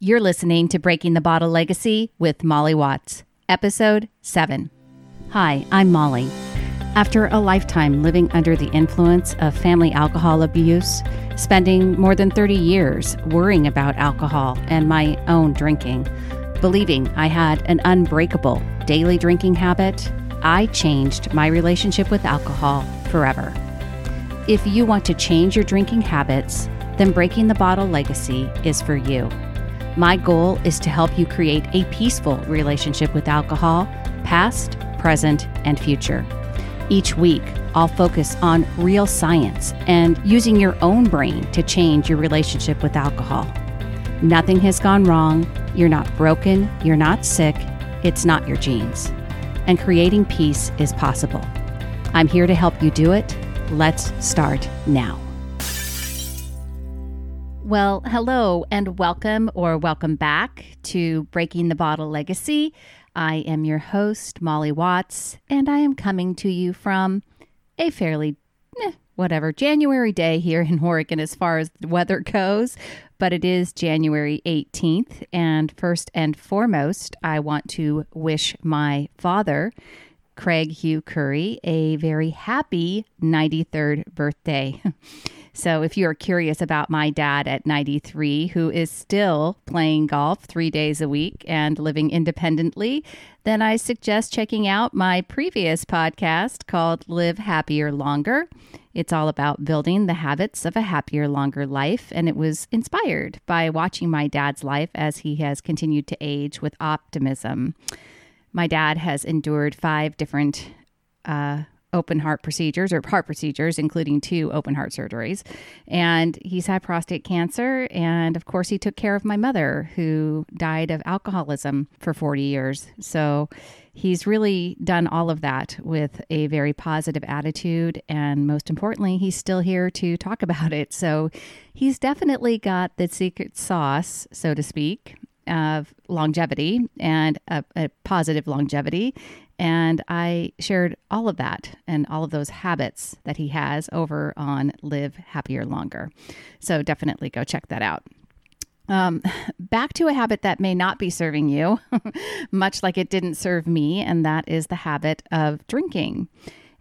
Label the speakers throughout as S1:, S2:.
S1: You're listening to Breaking the Bottle Legacy with Molly Watts, Episode 7. Hi, I'm Molly. After a lifetime living under the influence of family alcohol abuse, spending more than 30 years worrying about alcohol and my own drinking, believing I had an unbreakable daily drinking habit, I changed my relationship with alcohol forever. If you want to change your drinking habits, then Breaking the Bottle Legacy is for you. My goal is to help you create a peaceful relationship with alcohol, past, present, and future. Each week, I'll focus on real science and using your own brain to change your relationship with alcohol. Nothing has gone wrong. You're not broken. You're not sick. It's not your genes. And creating peace is possible. I'm here to help you do it. Let's start now. Well, hello and welcome or welcome back to Breaking the Bottle Legacy. I am your host, Molly Watts, and I am coming to you from a fairly, eh, whatever, January day here in Oregon as far as the weather goes, but it is January 18th. And first and foremost, I want to wish my father, Craig Hugh Curry, a very happy 93rd birthday. So, if you're curious about my dad at 93, who is still playing golf three days a week and living independently, then I suggest checking out my previous podcast called Live Happier Longer. It's all about building the habits of a happier, longer life. And it was inspired by watching my dad's life as he has continued to age with optimism. My dad has endured five different uh, open heart procedures or heart procedures, including two open heart surgeries. And he's had prostate cancer. And of course, he took care of my mother, who died of alcoholism for 40 years. So he's really done all of that with a very positive attitude. And most importantly, he's still here to talk about it. So he's definitely got the secret sauce, so to speak. Of longevity and a, a positive longevity and I shared all of that and all of those habits that he has over on Live Happier Longer. So definitely go check that out. Um, back to a habit that may not be serving you, much like it didn't serve me, and that is the habit of drinking.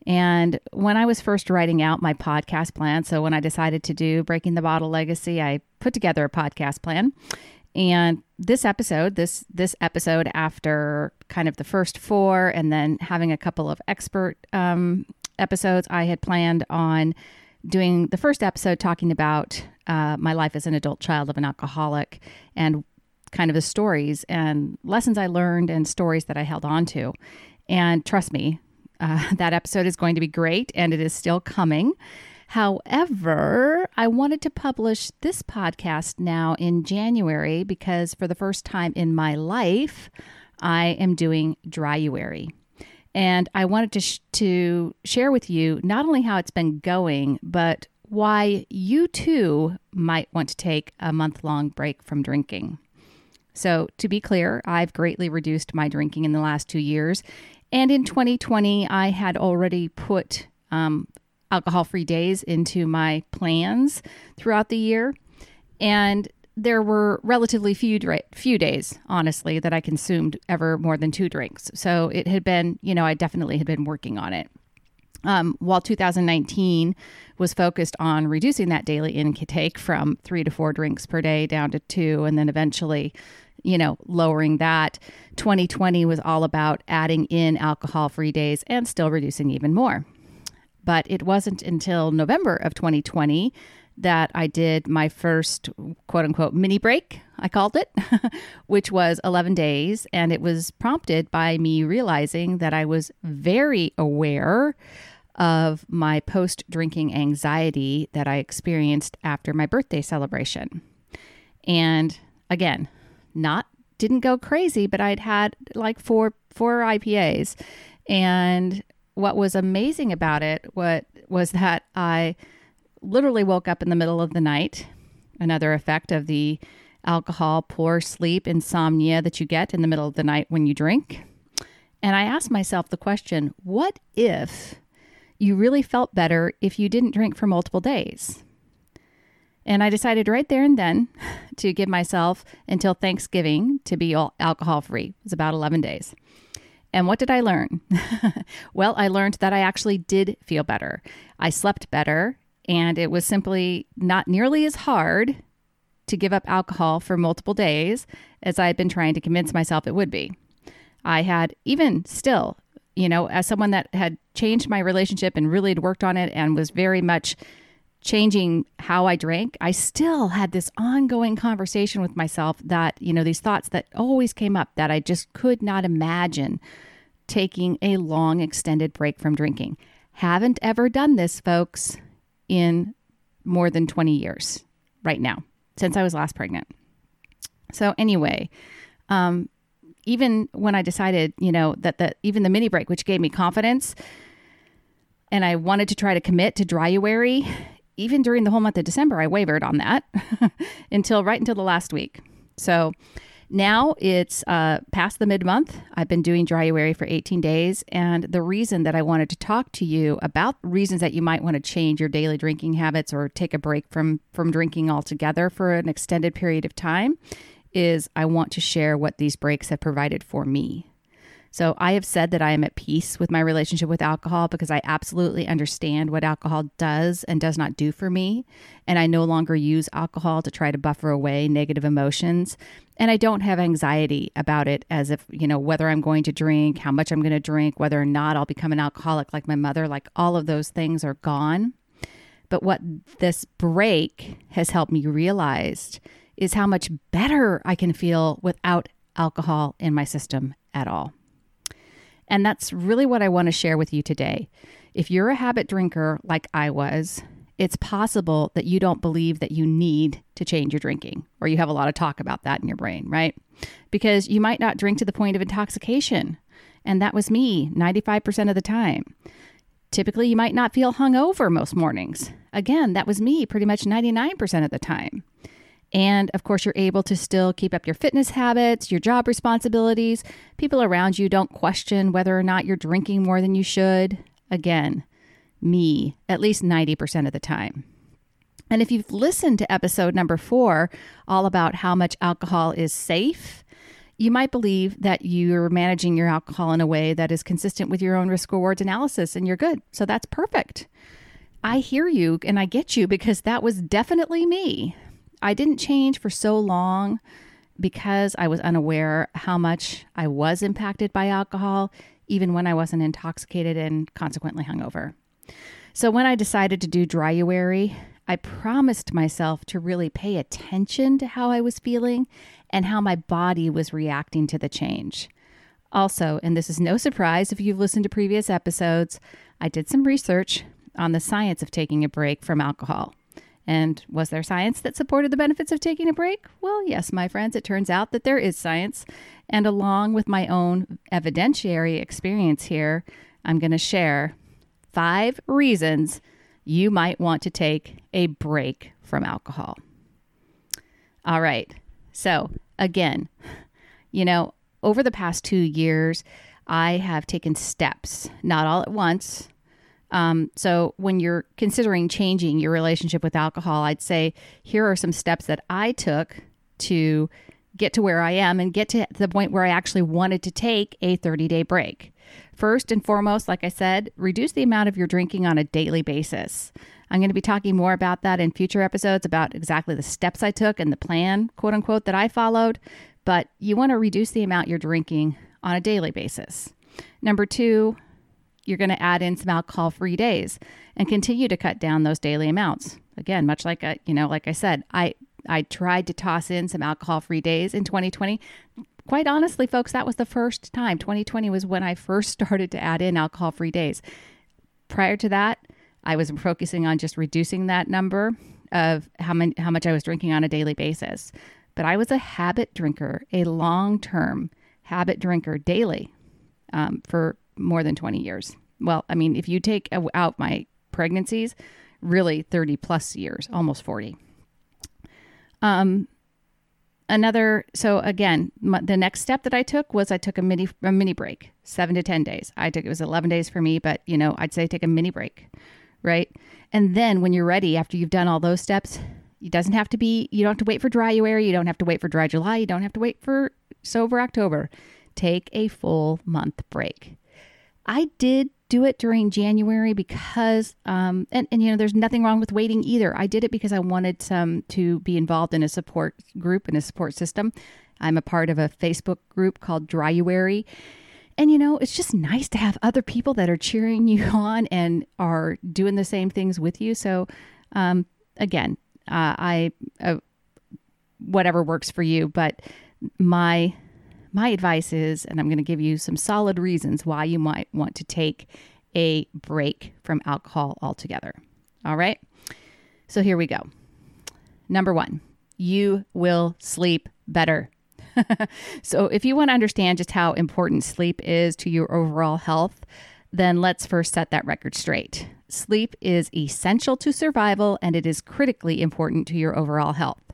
S1: And when I was first writing out my podcast plan, so when I decided to do Breaking the Bottle Legacy, I put together a podcast plan. And this episode, this this episode after kind of the first four, and then having a couple of expert um, episodes, I had planned on doing the first episode talking about uh, my life as an adult child of an alcoholic and kind of the stories and lessons I learned and stories that I held on to. And trust me, uh, that episode is going to be great, and it is still coming. However, I wanted to publish this podcast now in January because for the first time in my life, I am doing Dryuary. And I wanted to, sh- to share with you not only how it's been going, but why you too might want to take a month long break from drinking. So, to be clear, I've greatly reduced my drinking in the last two years. And in 2020, I had already put um, alcohol free days into my plans throughout the year. And there were relatively few few days, honestly, that I consumed ever more than two drinks. So it had been, you know, I definitely had been working on it. Um, while 2019 was focused on reducing that daily intake from three to four drinks per day down to two, and then eventually, you know, lowering that. 2020 was all about adding in alcohol free days and still reducing even more. But it wasn't until November of 2020 that I did my first quote unquote mini break, I called it, which was 11 days. And it was prompted by me realizing that I was very aware of my post drinking anxiety that I experienced after my birthday celebration. And again, not didn't go crazy, but I'd had like four four IPAs and what was amazing about it what was that I literally woke up in the middle of the night, another effect of the alcohol, poor sleep, insomnia that you get in the middle of the night when you drink. And I asked myself the question, what if you really felt better if you didn't drink for multiple days? And I decided right there and then to give myself until Thanksgiving to be alcohol free. It was about 11 days. And what did I learn? well, I learned that I actually did feel better. I slept better, and it was simply not nearly as hard to give up alcohol for multiple days as I had been trying to convince myself it would be. I had, even still, you know, as someone that had changed my relationship and really had worked on it and was very much changing how I drank, I still had this ongoing conversation with myself that, you know, these thoughts that always came up that I just could not imagine taking a long extended break from drinking. Haven't ever done this, folks, in more than 20 years right now, since I was last pregnant. So, anyway, um, even when I decided, you know, that the even the mini break, which gave me confidence, and I wanted to try to commit to dryuary, even during the whole month of December, I wavered on that until right until the last week. So now it's uh, past the mid month. I've been doing dryuary for 18 days. And the reason that I wanted to talk to you about reasons that you might want to change your daily drinking habits or take a break from, from drinking altogether for an extended period of time is I want to share what these breaks have provided for me. So I have said that I am at peace with my relationship with alcohol because I absolutely understand what alcohol does and does not do for me. And I no longer use alcohol to try to buffer away negative emotions. And I don't have anxiety about it as if, you know, whether I'm going to drink, how much I'm going to drink, whether or not I'll become an alcoholic like my mother, like all of those things are gone. But what this break has helped me realize is how much better I can feel without alcohol in my system at all. And that's really what I want to share with you today. If you're a habit drinker like I was, it's possible that you don't believe that you need to change your drinking, or you have a lot of talk about that in your brain, right? Because you might not drink to the point of intoxication. And that was me 95% of the time. Typically, you might not feel hungover most mornings. Again, that was me pretty much 99% of the time. And of course, you're able to still keep up your fitness habits, your job responsibilities. People around you don't question whether or not you're drinking more than you should. Again, me, at least 90% of the time. And if you've listened to episode number four, all about how much alcohol is safe, you might believe that you're managing your alcohol in a way that is consistent with your own risk rewards analysis and you're good. So that's perfect. I hear you and I get you because that was definitely me. I didn't change for so long because I was unaware how much I was impacted by alcohol, even when I wasn't intoxicated and consequently hungover. So when I decided to do dryuary, I promised myself to really pay attention to how I was feeling and how my body was reacting to the change. Also, and this is no surprise if you've listened to previous episodes, I did some research on the science of taking a break from alcohol. And was there science that supported the benefits of taking a break? Well, yes, my friends, it turns out that there is science. And along with my own evidentiary experience here, I'm going to share five reasons you might want to take a break from alcohol. All right. So, again, you know, over the past two years, I have taken steps, not all at once, um, so, when you're considering changing your relationship with alcohol, I'd say here are some steps that I took to get to where I am and get to the point where I actually wanted to take a 30 day break. First and foremost, like I said, reduce the amount of your drinking on a daily basis. I'm going to be talking more about that in future episodes about exactly the steps I took and the plan, quote unquote, that I followed. But you want to reduce the amount you're drinking on a daily basis. Number two, you're going to add in some alcohol free days and continue to cut down those daily amounts. Again, much like I, you know, like I said, I I tried to toss in some alcohol free days in 2020. Quite honestly, folks, that was the first time. 2020 was when I first started to add in alcohol free days. Prior to that, I was focusing on just reducing that number of how many how much I was drinking on a daily basis. But I was a habit drinker, a long term habit drinker daily um, for more than 20 years. Well, I mean, if you take out my pregnancies, really 30 plus years, almost 40. Um, another, so again, my, the next step that I took was I took a mini, a mini break, seven to 10 days. I took, it was 11 days for me, but you know, I'd say take a mini break, right? And then when you're ready, after you've done all those steps, It doesn't have to be, you don't have to wait for dry Dryuary. You don't have to wait for dry July. You don't have to wait for sober October. Take a full month break. I did do it during January because, um, and, and you know, there's nothing wrong with waiting either. I did it because I wanted some to be involved in a support group and a support system. I'm a part of a Facebook group called Dryuary. And you know, it's just nice to have other people that are cheering you on and are doing the same things with you. So, um, again, uh, I uh, whatever works for you, but my my advice is, and I'm going to give you some solid reasons why you might want to take a break from alcohol altogether. All right. So here we go. Number one, you will sleep better. so, if you want to understand just how important sleep is to your overall health, then let's first set that record straight. Sleep is essential to survival and it is critically important to your overall health.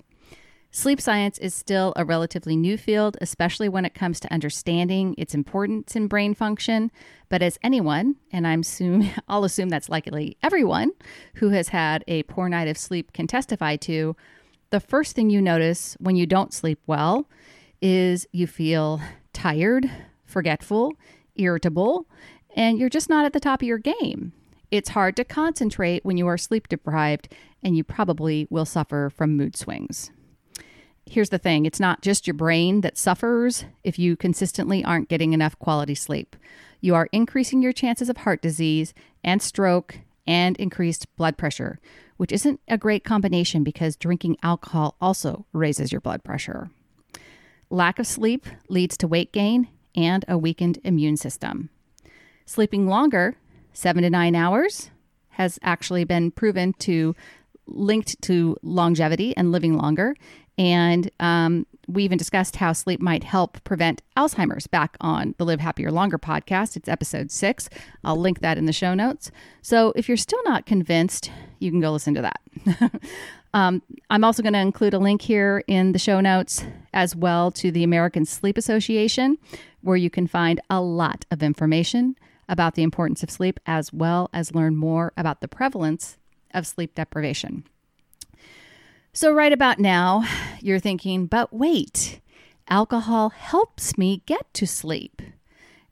S1: Sleep science is still a relatively new field, especially when it comes to understanding its importance in brain function. But as anyone, and I'm assume, I'll assume that's likely everyone who has had a poor night of sleep can testify to, the first thing you notice when you don't sleep well is you feel tired, forgetful, irritable, and you're just not at the top of your game. It's hard to concentrate when you are sleep deprived, and you probably will suffer from mood swings. Here's the thing it's not just your brain that suffers if you consistently aren't getting enough quality sleep. You are increasing your chances of heart disease and stroke and increased blood pressure, which isn't a great combination because drinking alcohol also raises your blood pressure. Lack of sleep leads to weight gain and a weakened immune system. Sleeping longer, seven to nine hours, has actually been proven to linked to longevity and living longer. And um, we even discussed how sleep might help prevent Alzheimer's back on the Live Happier Longer podcast. It's episode six. I'll link that in the show notes. So if you're still not convinced, you can go listen to that. um, I'm also going to include a link here in the show notes as well to the American Sleep Association, where you can find a lot of information about the importance of sleep as well as learn more about the prevalence of sleep deprivation. So, right about now, you're thinking, but wait, alcohol helps me get to sleep.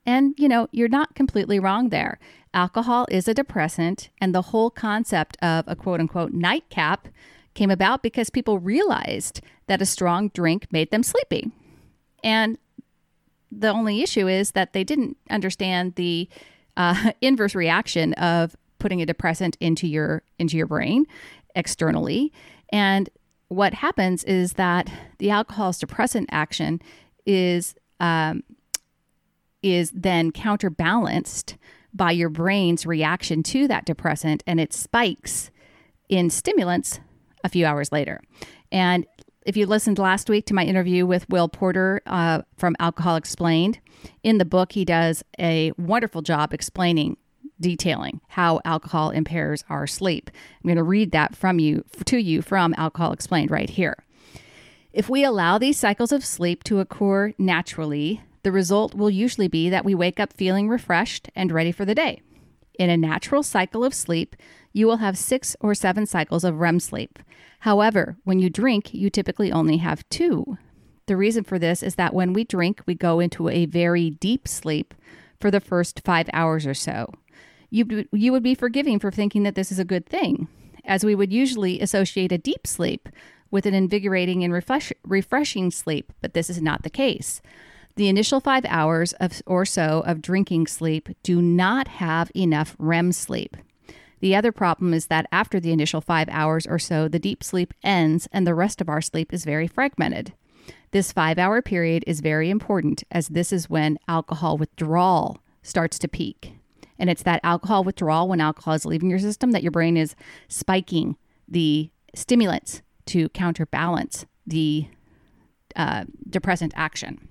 S1: And, you know, you're not completely wrong there. Alcohol is a depressant, and the whole concept of a quote unquote nightcap came about because people realized that a strong drink made them sleepy. And the only issue is that they didn't understand the uh, inverse reaction of putting a depressant into your into your brain externally and what happens is that the alcohol's depressant action is um, is then counterbalanced by your brain's reaction to that depressant, and it spikes in stimulants a few hours later. And if you listened last week to my interview with Will Porter uh, from Alcohol Explained, in the book, he does a wonderful job explaining detailing how alcohol impairs our sleep. I'm going to read that from you to you from Alcohol Explained right here. If we allow these cycles of sleep to occur naturally, the result will usually be that we wake up feeling refreshed and ready for the day. In a natural cycle of sleep, you will have six or seven cycles of REM sleep. However, when you drink, you typically only have two. The reason for this is that when we drink, we go into a very deep sleep for the first five hours or so you, you would be forgiving for thinking that this is a good thing, as we would usually associate a deep sleep with an invigorating and refresh, refreshing sleep, but this is not the case. The initial five hours of, or so of drinking sleep do not have enough REM sleep. The other problem is that after the initial five hours or so, the deep sleep ends and the rest of our sleep is very fragmented. This five hour period is very important as this is when alcohol withdrawal starts to peak. And it's that alcohol withdrawal when alcohol is leaving your system that your brain is spiking the stimulants to counterbalance the uh, depressant action.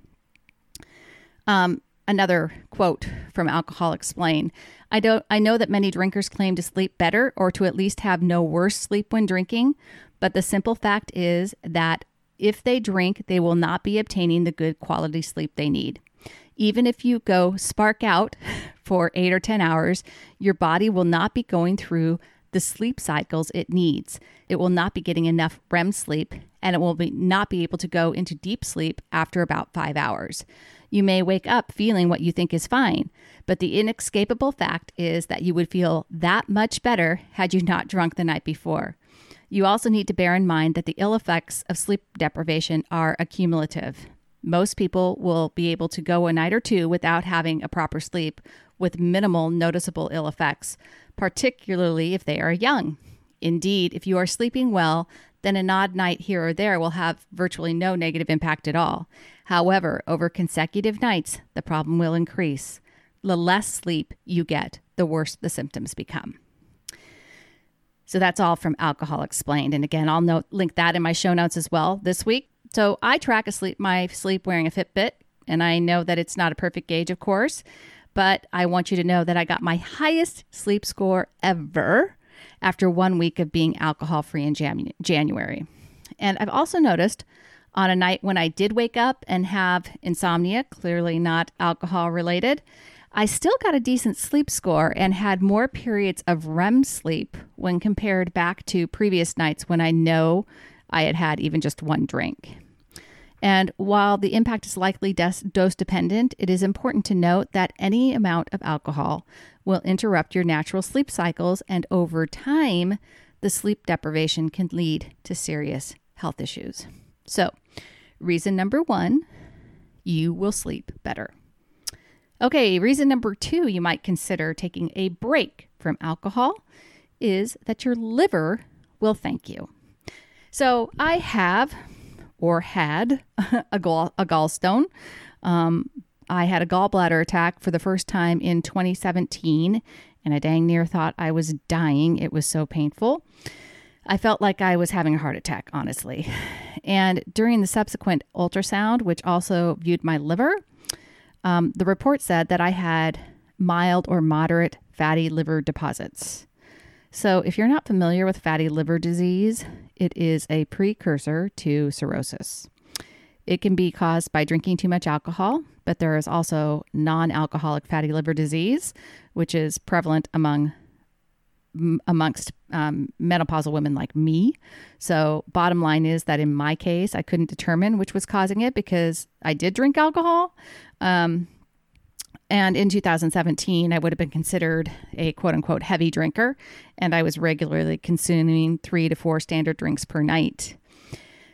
S1: Um, another quote from Alcohol Explain. I don't I know that many drinkers claim to sleep better or to at least have no worse sleep when drinking, but the simple fact is that if they drink, they will not be obtaining the good quality sleep they need. Even if you go spark out for eight or 10 hours, your body will not be going through the sleep cycles it needs. It will not be getting enough REM sleep and it will be, not be able to go into deep sleep after about five hours. You may wake up feeling what you think is fine, but the inescapable fact is that you would feel that much better had you not drunk the night before. You also need to bear in mind that the ill effects of sleep deprivation are accumulative. Most people will be able to go a night or two without having a proper sleep with minimal noticeable ill effects, particularly if they are young. Indeed, if you are sleeping well, then an odd night here or there will have virtually no negative impact at all. However, over consecutive nights, the problem will increase. The less sleep you get, the worse the symptoms become. So that's all from Alcohol Explained. And again, I'll note, link that in my show notes as well this week. So I track a sleep, my sleep wearing a Fitbit, and I know that it's not a perfect gauge, of course, but I want you to know that I got my highest sleep score ever after one week of being alcohol free in Jan- January. And I've also noticed on a night when I did wake up and have insomnia, clearly not alcohol related, I still got a decent sleep score and had more periods of REM sleep when compared back to previous nights when I know I had had even just one drink. And while the impact is likely dose dependent, it is important to note that any amount of alcohol will interrupt your natural sleep cycles, and over time, the sleep deprivation can lead to serious health issues. So, reason number one, you will sleep better. Okay, reason number two, you might consider taking a break from alcohol is that your liver will thank you. So I have or had a, gall, a gallstone. Um, I had a gallbladder attack for the first time in 2017, and I dang near thought I was dying. It was so painful. I felt like I was having a heart attack, honestly. And during the subsequent ultrasound, which also viewed my liver, um, the report said that I had mild or moderate fatty liver deposits. So, if you're not familiar with fatty liver disease, it is a precursor to cirrhosis. It can be caused by drinking too much alcohol, but there is also non alcoholic fatty liver disease, which is prevalent among amongst um, menopausal women like me. So, bottom line is that in my case, I couldn't determine which was causing it because I did drink alcohol. Um, and in 2017, I would have been considered a quote unquote heavy drinker, and I was regularly consuming three to four standard drinks per night.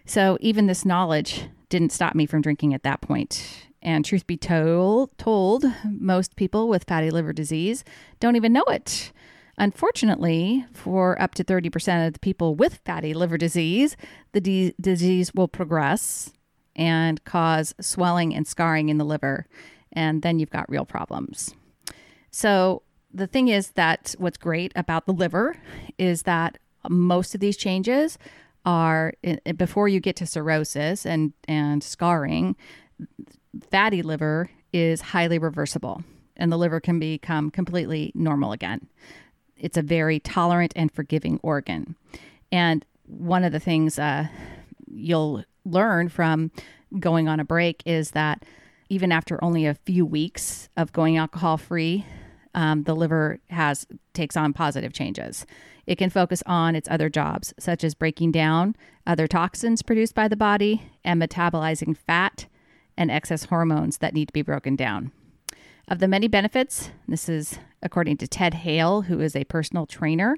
S1: So even this knowledge didn't stop me from drinking at that point. And truth be told, told, most people with fatty liver disease don't even know it. Unfortunately, for up to 30% of the people with fatty liver disease, the disease will progress and cause swelling and scarring in the liver and then you've got real problems. So, the thing is that what's great about the liver is that most of these changes are before you get to cirrhosis and, and scarring, fatty liver is highly reversible and the liver can become completely normal again. It's a very tolerant and forgiving organ. And one of the things uh, you'll learn from going on a break is that even after only a few weeks of going alcohol free, um, the liver has takes on positive changes. It can focus on its other jobs, such as breaking down other toxins produced by the body and metabolizing fat and excess hormones that need to be broken down. Of the many benefits, this is according to Ted Hale, who is a personal trainer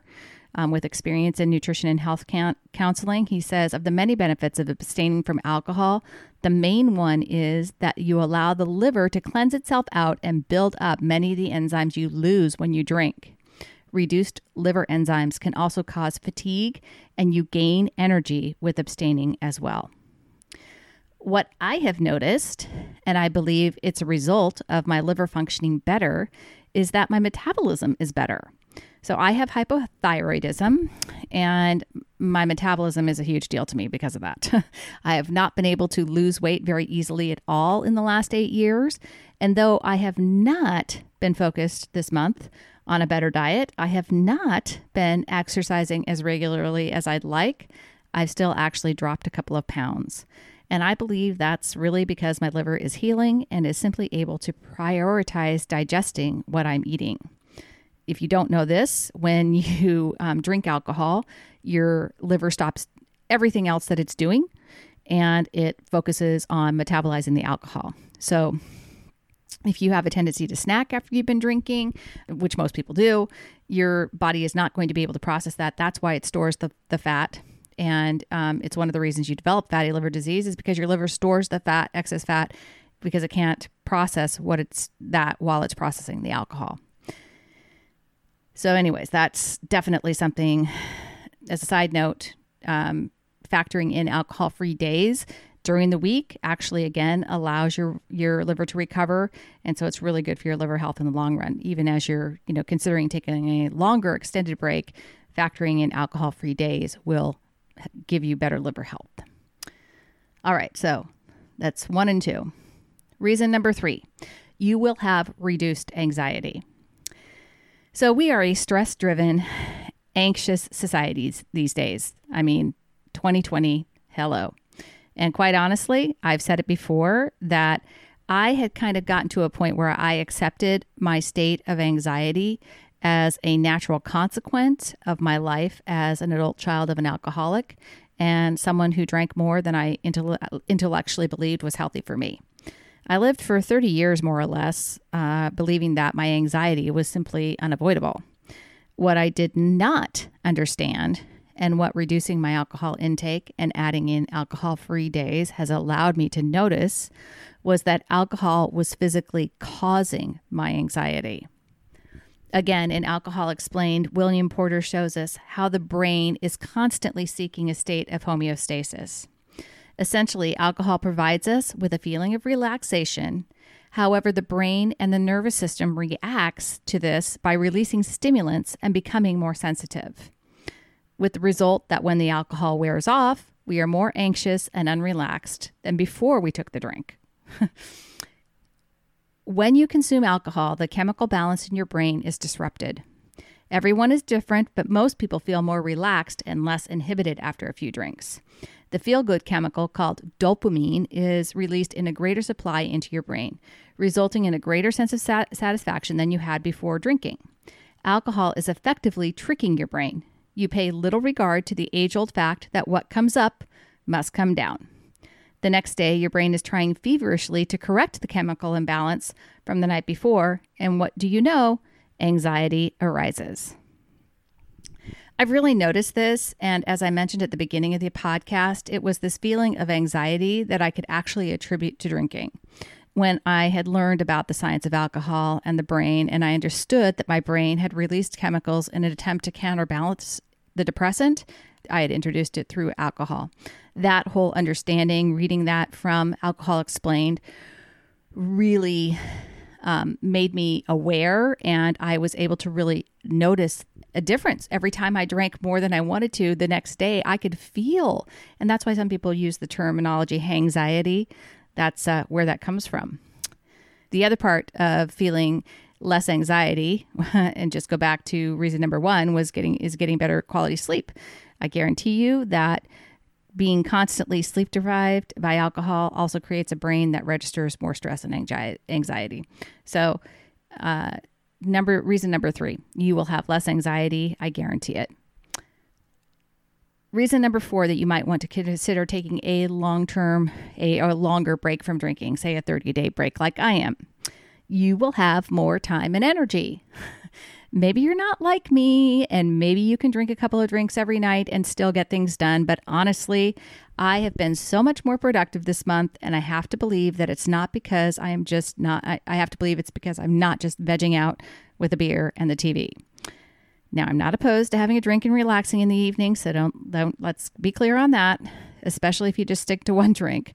S1: um, with experience in nutrition and health counseling. He says, of the many benefits of abstaining from alcohol, the main one is that you allow the liver to cleanse itself out and build up many of the enzymes you lose when you drink. Reduced liver enzymes can also cause fatigue, and you gain energy with abstaining as well. What I have noticed, and I believe it's a result of my liver functioning better, is that my metabolism is better. So I have hypothyroidism, and my metabolism is a huge deal to me because of that. I have not been able to lose weight very easily at all in the last eight years. And though I have not been focused this month on a better diet, I have not been exercising as regularly as I'd like. I've still actually dropped a couple of pounds. And I believe that's really because my liver is healing and is simply able to prioritize digesting what I'm eating. If you don't know this, when you um, drink alcohol, your liver stops everything else that it's doing and it focuses on metabolizing the alcohol. So, if you have a tendency to snack after you've been drinking, which most people do, your body is not going to be able to process that. That's why it stores the, the fat. And um, it's one of the reasons you develop fatty liver disease is because your liver stores the fat, excess fat, because it can't process what it's that while it's processing the alcohol. So, anyways, that's definitely something. As a side note, um, factoring in alcohol free days during the week actually again allows your your liver to recover. And so it's really good for your liver health in the long run even as you're you know considering taking a longer extended break factoring in alcohol free days will give you better liver health. All right so that's one and two. Reason number three you will have reduced anxiety so we are a stress driven anxious society these days i mean 2020 hello and quite honestly, I've said it before that I had kind of gotten to a point where I accepted my state of anxiety as a natural consequence of my life as an adult child of an alcoholic and someone who drank more than I intellectually believed was healthy for me. I lived for 30 years, more or less, uh, believing that my anxiety was simply unavoidable. What I did not understand and what reducing my alcohol intake and adding in alcohol free days has allowed me to notice was that alcohol was physically causing my anxiety. Again, in Alcohol Explained, William Porter shows us how the brain is constantly seeking a state of homeostasis. Essentially, alcohol provides us with a feeling of relaxation. However, the brain and the nervous system reacts to this by releasing stimulants and becoming more sensitive with the result that when the alcohol wears off, we are more anxious and unrelaxed than before we took the drink. when you consume alcohol, the chemical balance in your brain is disrupted. Everyone is different, but most people feel more relaxed and less inhibited after a few drinks. The feel good chemical called dopamine is released in a greater supply into your brain, resulting in a greater sense of sat- satisfaction than you had before drinking. Alcohol is effectively tricking your brain you pay little regard to the age old fact that what comes up must come down. The next day, your brain is trying feverishly to correct the chemical imbalance from the night before, and what do you know? Anxiety arises. I've really noticed this, and as I mentioned at the beginning of the podcast, it was this feeling of anxiety that I could actually attribute to drinking. When I had learned about the science of alcohol and the brain, and I understood that my brain had released chemicals in an attempt to counterbalance the depressant, I had introduced it through alcohol. That whole understanding, reading that from Alcohol Explained, really um, made me aware, and I was able to really notice a difference every time I drank more than I wanted to. The next day, I could feel, and that's why some people use the terminology hangxiety. That's uh, where that comes from. The other part of feeling less anxiety and just go back to reason number 1 was getting is getting better quality sleep. I guarantee you that being constantly sleep deprived by alcohol also creates a brain that registers more stress and anxiety. So, uh, number reason number three, you will have less anxiety. I guarantee it. Reason number four that you might want to consider taking a long term, a, a longer break from drinking, say a 30 day break, like I am you will have more time and energy. maybe you're not like me, and maybe you can drink a couple of drinks every night and still get things done. But honestly, I have been so much more productive this month, and I have to believe that it's not because I am just not, I, I have to believe it's because I'm not just vegging out with a beer and the TV. Now, I'm not opposed to having a drink and relaxing in the evening, so don't, don't let's be clear on that, especially if you just stick to one drink.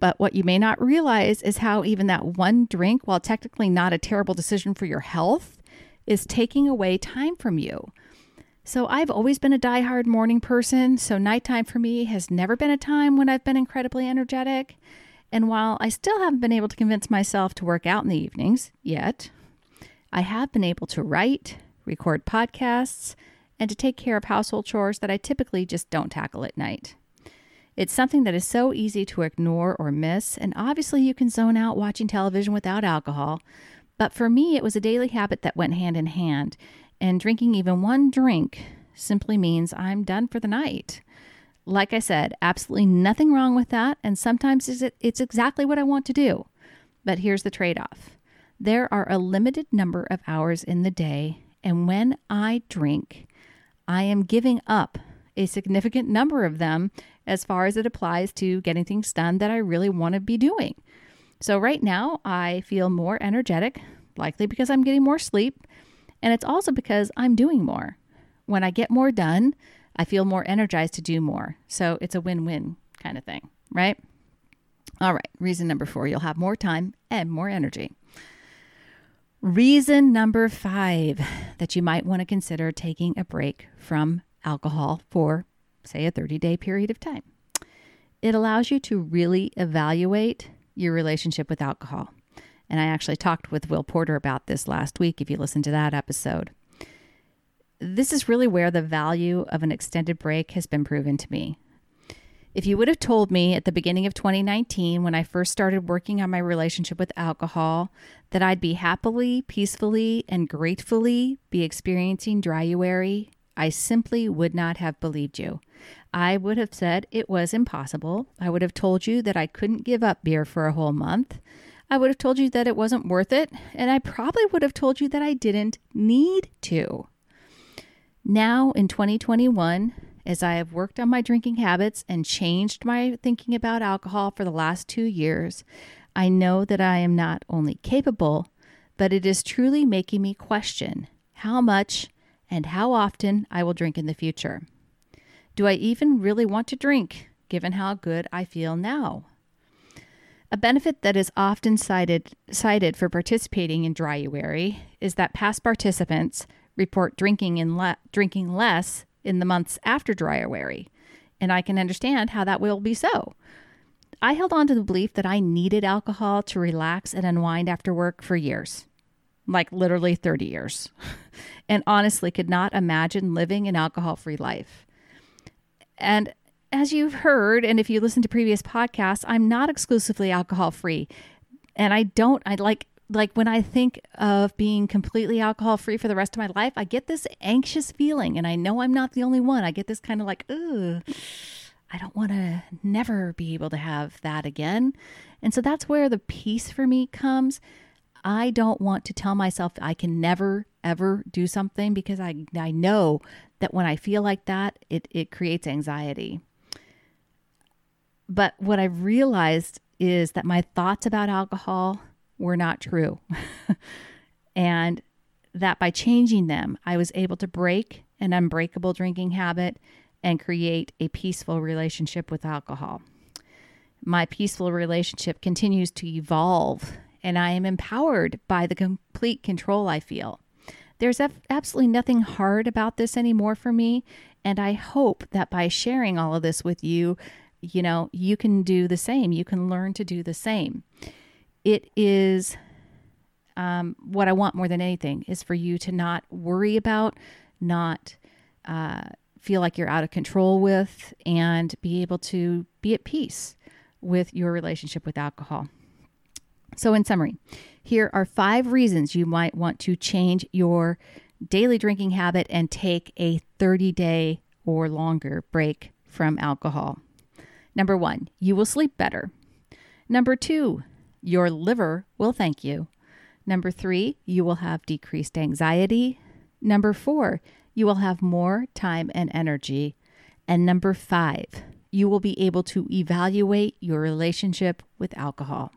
S1: But what you may not realize is how even that one drink, while technically not a terrible decision for your health, is taking away time from you. So I've always been a die-hard morning person, so nighttime for me has never been a time when I've been incredibly energetic. And while I still haven't been able to convince myself to work out in the evenings yet, I have been able to write, record podcasts, and to take care of household chores that I typically just don't tackle at night. It's something that is so easy to ignore or miss, and obviously you can zone out watching television without alcohol. But for me, it was a daily habit that went hand in hand. and drinking even one drink simply means I'm done for the night. Like I said, absolutely nothing wrong with that, and sometimes it's exactly what I want to do. But here's the trade off there are a limited number of hours in the day, and when I drink, I am giving up a significant number of them as far as it applies to getting things done that I really want to be doing. So, right now, I feel more energetic, likely because I'm getting more sleep, and it's also because I'm doing more. When I get more done, I feel more energized to do more. So, it's a win win kind of thing, right? All right, reason number four you'll have more time and more energy. Reason number five that you might want to consider taking a break from alcohol for, say, a 30 day period of time. It allows you to really evaluate your relationship with alcohol. And I actually talked with Will Porter about this last week if you listened to that episode. This is really where the value of an extended break has been proven to me. If you would have told me at the beginning of 2019, when I first started working on my relationship with alcohol, that I'd be happily, peacefully, and gratefully be experiencing dryuary, I simply would not have believed you. I would have said it was impossible. I would have told you that I couldn't give up beer for a whole month. I would have told you that it wasn't worth it. And I probably would have told you that I didn't need to. Now in 2021, as I have worked on my drinking habits and changed my thinking about alcohol for the last two years, I know that I am not only capable, but it is truly making me question how much and how often I will drink in the future. Do I even really want to drink, given how good I feel now? A benefit that is often cited, cited for participating in dryuary is that past participants report drinking, in le- drinking less in the months after dryuary, and I can understand how that will be so. I held on to the belief that I needed alcohol to relax and unwind after work for years, like literally 30 years, and honestly could not imagine living an alcohol free life. And as you've heard, and if you listen to previous podcasts, I'm not exclusively alcohol free. And I don't, I like, like when I think of being completely alcohol free for the rest of my life, I get this anxious feeling, and I know I'm not the only one. I get this kind of like, ooh, I don't want to never be able to have that again. And so that's where the peace for me comes. I don't want to tell myself I can never ever do something because I I know that when I feel like that, it it creates anxiety. But what I've realized is that my thoughts about alcohol were not true. and that by changing them, I was able to break an unbreakable drinking habit and create a peaceful relationship with alcohol. My peaceful relationship continues to evolve, and I am empowered by the complete control I feel. There's absolutely nothing hard about this anymore for me, and I hope that by sharing all of this with you, you know, you can do the same. You can learn to do the same it is um, what I want more than anything is for you to not worry about, not uh, feel like you're out of control with, and be able to be at peace with your relationship with alcohol. So, in summary, here are five reasons you might want to change your daily drinking habit and take a 30 day or longer break from alcohol. Number one, you will sleep better. Number two, your liver will thank you. Number three, you will have decreased anxiety. Number four, you will have more time and energy. And number five, you will be able to evaluate your relationship with alcohol.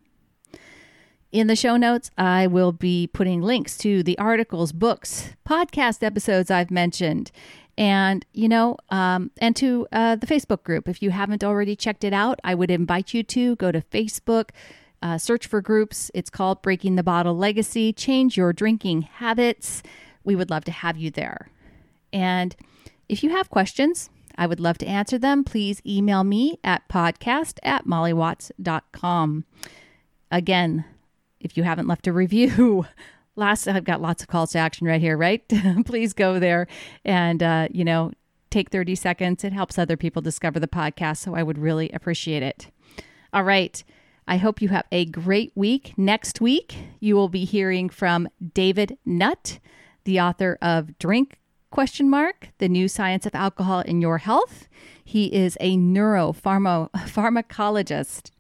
S1: In the show notes, I will be putting links to the articles, books, podcast episodes I've mentioned, and you know, um, and to uh, the Facebook group. If you haven't already checked it out, I would invite you to go to Facebook uh, search for groups. It's called Breaking the Bottle Legacy Change Your Drinking Habits. We would love to have you there. And if you have questions, I would love to answer them. Please email me at podcast at mollywatts.com. Again, if you haven't left a review, last I've got lots of calls to action right here, right? Please go there and, uh, you know, take 30 seconds. It helps other people discover the podcast. So I would really appreciate it. All right. I hope you have a great week. Next week, you will be hearing from David Nutt, the author of Drink question mark the new science of alcohol in your health he is a neuropharmacologist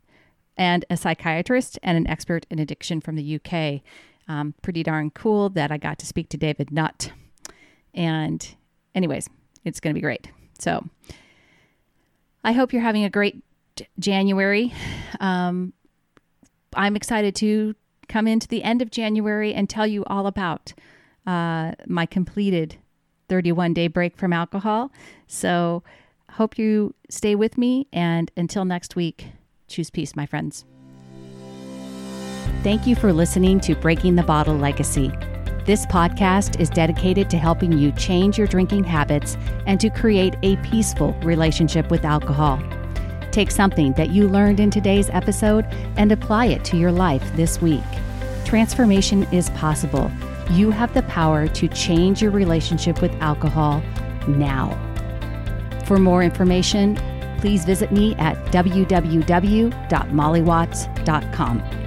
S1: and a psychiatrist and an expert in addiction from the uk um, pretty darn cool that i got to speak to david nutt and anyways it's going to be great so i hope you're having a great january um, i'm excited to come into the end of january and tell you all about uh, my completed 31 day break from alcohol. So, hope you stay with me. And until next week, choose peace, my friends. Thank you for listening to Breaking the Bottle Legacy. This podcast is dedicated to helping you change your drinking habits and to create a peaceful relationship with alcohol. Take something that you learned in today's episode and apply it to your life this week. Transformation is possible you have the power to change your relationship with alcohol now. For more information, please visit me at www.mollywatts.com.